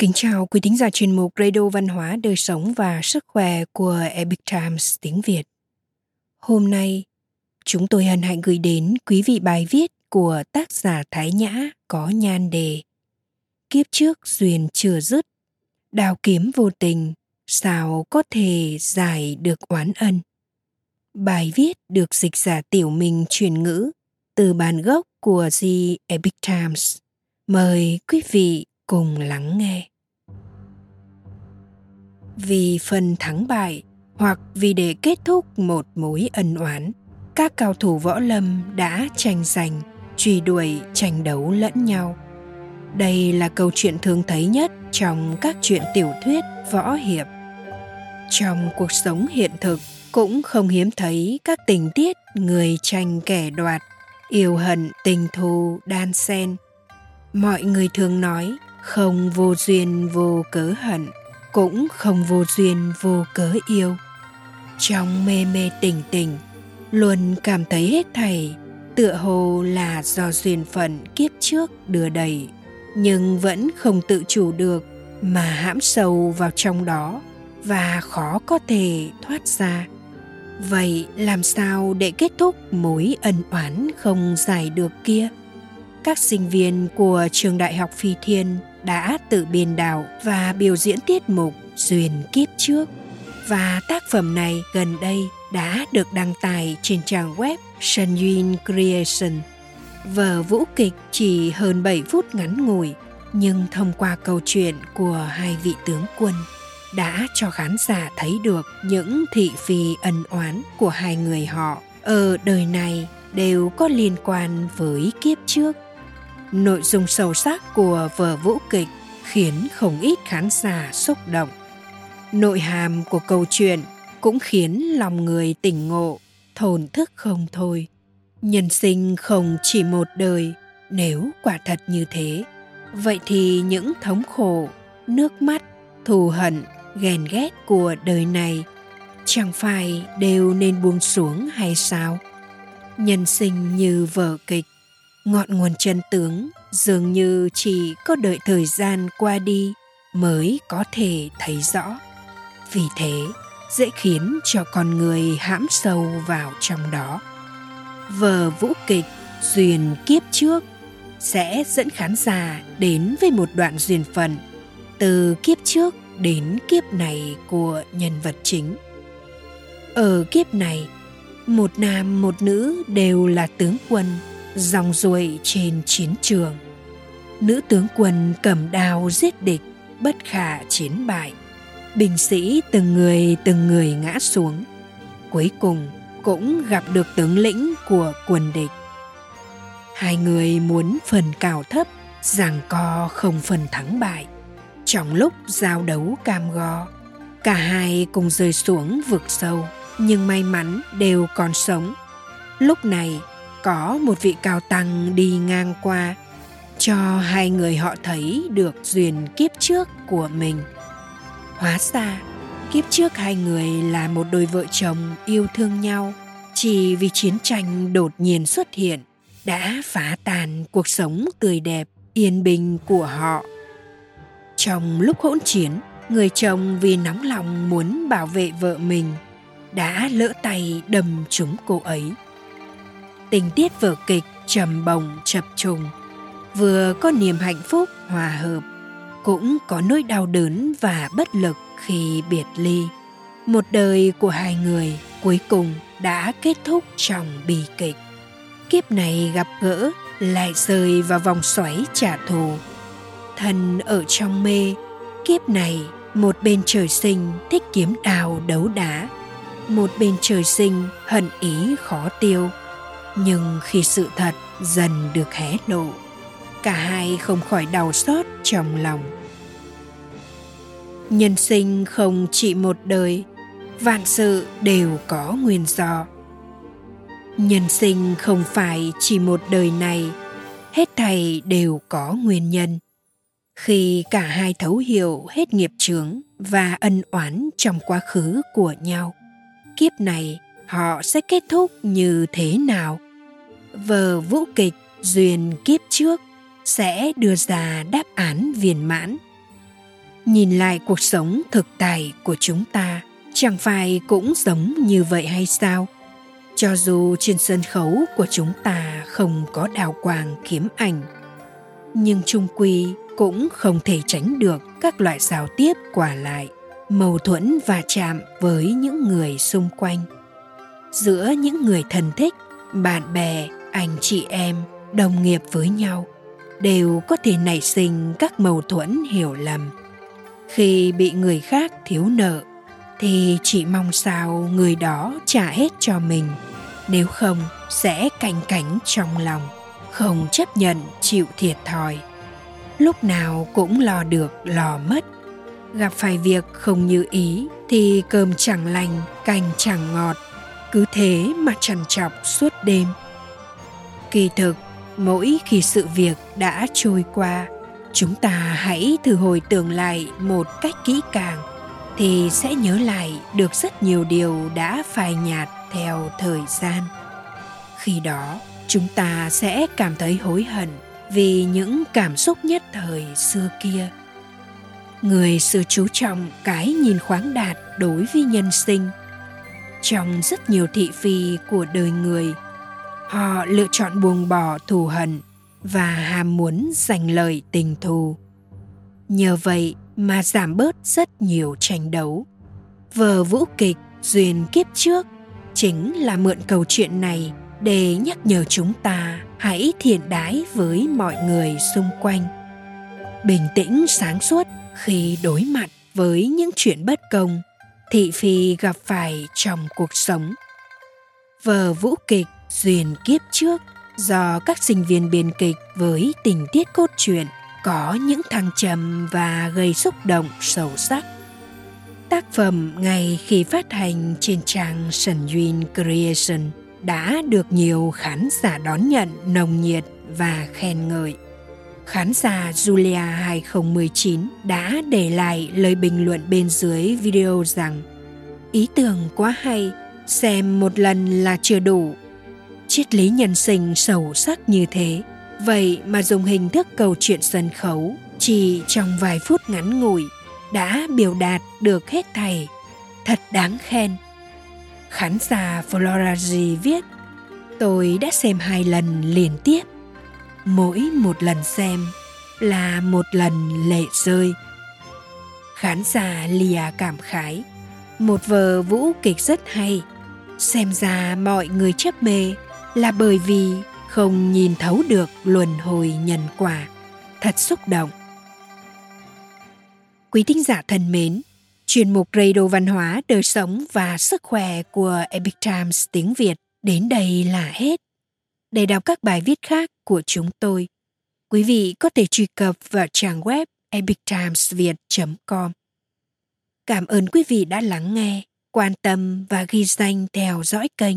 Kính chào quý thính giả chuyên mục Radio Văn hóa Đời sống và Sức khỏe của Epic Times tiếng Việt. Hôm nay, chúng tôi hân hạnh gửi đến quý vị bài viết của tác giả Thái Nhã có nhan đề Kiếp trước duyên chưa dứt, đào kiếm vô tình, sao có thể giải được oán ân. Bài viết được dịch giả tiểu mình truyền ngữ từ bản gốc của The Epic Times. Mời quý vị cùng lắng nghe vì phần thắng bại hoặc vì để kết thúc một mối ân oán, các cao thủ võ lâm đã tranh giành, truy đuổi, tranh đấu lẫn nhau. Đây là câu chuyện thường thấy nhất trong các chuyện tiểu thuyết, võ hiệp. Trong cuộc sống hiện thực, cũng không hiếm thấy các tình tiết người tranh kẻ đoạt, yêu hận, tình thù, đan xen. Mọi người thường nói, không vô duyên, vô cớ hận cũng không vô duyên, vô cớ yêu. Trong mê mê tình tình luôn cảm thấy hết thảy tựa hồ là do duyên phận kiếp trước đưa đầy, nhưng vẫn không tự chủ được mà hãm sâu vào trong đó và khó có thể thoát ra. Vậy làm sao để kết thúc mối ân oán không giải được kia? Các sinh viên của trường đại học phi thiên đã tự biên đạo và biểu diễn tiết mục Duyên Kiếp Trước và tác phẩm này gần đây đã được đăng tải trên trang web Sân Yun Creation. Vở vũ kịch chỉ hơn 7 phút ngắn ngủi, nhưng thông qua câu chuyện của hai vị tướng quân đã cho khán giả thấy được những thị phi ân oán của hai người họ ở đời này đều có liên quan với kiếp trước nội dung sâu sắc của vở vũ kịch khiến không ít khán giả xúc động. Nội hàm của câu chuyện cũng khiến lòng người tỉnh ngộ, thổn thức không thôi. Nhân sinh không chỉ một đời, nếu quả thật như thế, vậy thì những thống khổ, nước mắt, thù hận, ghen ghét của đời này chẳng phải đều nên buông xuống hay sao? Nhân sinh như vở kịch ngọn nguồn chân tướng dường như chỉ có đợi thời gian qua đi mới có thể thấy rõ. Vì thế, dễ khiến cho con người hãm sâu vào trong đó. Vở vũ kịch duyên kiếp trước sẽ dẫn khán giả đến với một đoạn duyên phận từ kiếp trước đến kiếp này của nhân vật chính. Ở kiếp này, một nam một nữ đều là tướng quân dòng ruồi trên chiến trường. Nữ tướng quân cầm đao giết địch, bất khả chiến bại. Binh sĩ từng người từng người ngã xuống. Cuối cùng cũng gặp được tướng lĩnh của quân địch. Hai người muốn phần cao thấp giằng co không phần thắng bại. Trong lúc giao đấu cam go, cả hai cùng rơi xuống vực sâu, nhưng may mắn đều còn sống. Lúc này có một vị cao tăng đi ngang qua, cho hai người họ thấy được duyên kiếp trước của mình. Hóa ra, kiếp trước hai người là một đôi vợ chồng yêu thương nhau, chỉ vì chiến tranh đột nhiên xuất hiện, đã phá tàn cuộc sống tươi đẹp, yên bình của họ. Trong lúc hỗn chiến, người chồng vì nóng lòng muốn bảo vệ vợ mình, đã lỡ tay đâm trúng cô ấy tình tiết vở kịch trầm bồng chập trùng. Vừa có niềm hạnh phúc hòa hợp, cũng có nỗi đau đớn và bất lực khi biệt ly. Một đời của hai người cuối cùng đã kết thúc trong bi kịch. Kiếp này gặp gỡ lại rơi vào vòng xoáy trả thù. Thần ở trong mê, kiếp này một bên trời sinh thích kiếm đào đấu đá, một bên trời sinh hận ý khó tiêu nhưng khi sự thật dần được hé lộ, cả hai không khỏi đau xót trong lòng. Nhân sinh không chỉ một đời, vạn sự đều có nguyên do. Nhân sinh không phải chỉ một đời này, hết thầy đều có nguyên nhân. Khi cả hai thấu hiểu hết nghiệp chướng và ân oán trong quá khứ của nhau, kiếp này họ sẽ kết thúc như thế nào? Vở vũ kịch duyên kiếp trước sẽ đưa ra đáp án viên mãn. Nhìn lại cuộc sống thực tại của chúng ta, chẳng phải cũng giống như vậy hay sao? Cho dù trên sân khấu của chúng ta không có đào quang kiếm ảnh, nhưng trung quy cũng không thể tránh được các loại giao tiếp quả lại, mâu thuẫn và chạm với những người xung quanh. Giữa những người thân thích, bạn bè anh chị em đồng nghiệp với nhau đều có thể nảy sinh các mâu thuẫn hiểu lầm. Khi bị người khác thiếu nợ, thì chỉ mong sao người đó trả hết cho mình, nếu không sẽ canh cánh trong lòng, không chấp nhận chịu thiệt thòi. Lúc nào cũng lo được lo mất. Gặp phải việc không như ý thì cơm chẳng lành, canh chẳng ngọt, cứ thế mà trằn trọc suốt đêm kỳ thực, mỗi khi sự việc đã trôi qua, chúng ta hãy thử hồi tưởng lại một cách kỹ càng thì sẽ nhớ lại được rất nhiều điều đã phai nhạt theo thời gian. Khi đó, chúng ta sẽ cảm thấy hối hận vì những cảm xúc nhất thời xưa kia. Người xưa chú trọng cái nhìn khoáng đạt đối với nhân sinh. Trong rất nhiều thị phi của đời người họ lựa chọn buông bỏ thù hận và ham muốn giành lợi tình thù. Nhờ vậy mà giảm bớt rất nhiều tranh đấu. Vở vũ kịch duyên kiếp trước chính là mượn câu chuyện này để nhắc nhở chúng ta hãy thiện đái với mọi người xung quanh. Bình tĩnh sáng suốt khi đối mặt với những chuyện bất công, thị phi gặp phải trong cuộc sống. Vở vũ kịch duyên kiếp trước do các sinh viên biên kịch với tình tiết cốt truyện có những thăng trầm và gây xúc động sâu sắc tác phẩm ngay khi phát hành trên trang Sần Duyên Creation đã được nhiều khán giả đón nhận nồng nhiệt và khen ngợi. Khán giả Julia 2019 đã để lại lời bình luận bên dưới video rằng Ý tưởng quá hay, xem một lần là chưa đủ. Triết lý nhân sinh sâu sắc như thế, vậy mà dùng hình thức câu chuyện sân khấu chỉ trong vài phút ngắn ngủi đã biểu đạt được hết thầy, Thật đáng khen. Khán giả Floraji viết Tôi đã xem hai lần liên tiếp. Mỗi một lần xem là một lần lệ rơi. Khán giả lìa cảm khái một vở vũ kịch rất hay xem ra mọi người chấp mê là bởi vì không nhìn thấu được luân hồi nhân quả. Thật xúc động. Quý thính giả thân mến chuyên mục radio văn hóa đời sống và sức khỏe của epic times tiếng việt đến đây là hết. Để đọc các bài viết khác của chúng tôi quý vị có thể truy cập vào trang web epictimesviet com. Cảm ơn quý vị đã lắng nghe, quan tâm và ghi danh theo dõi kênh.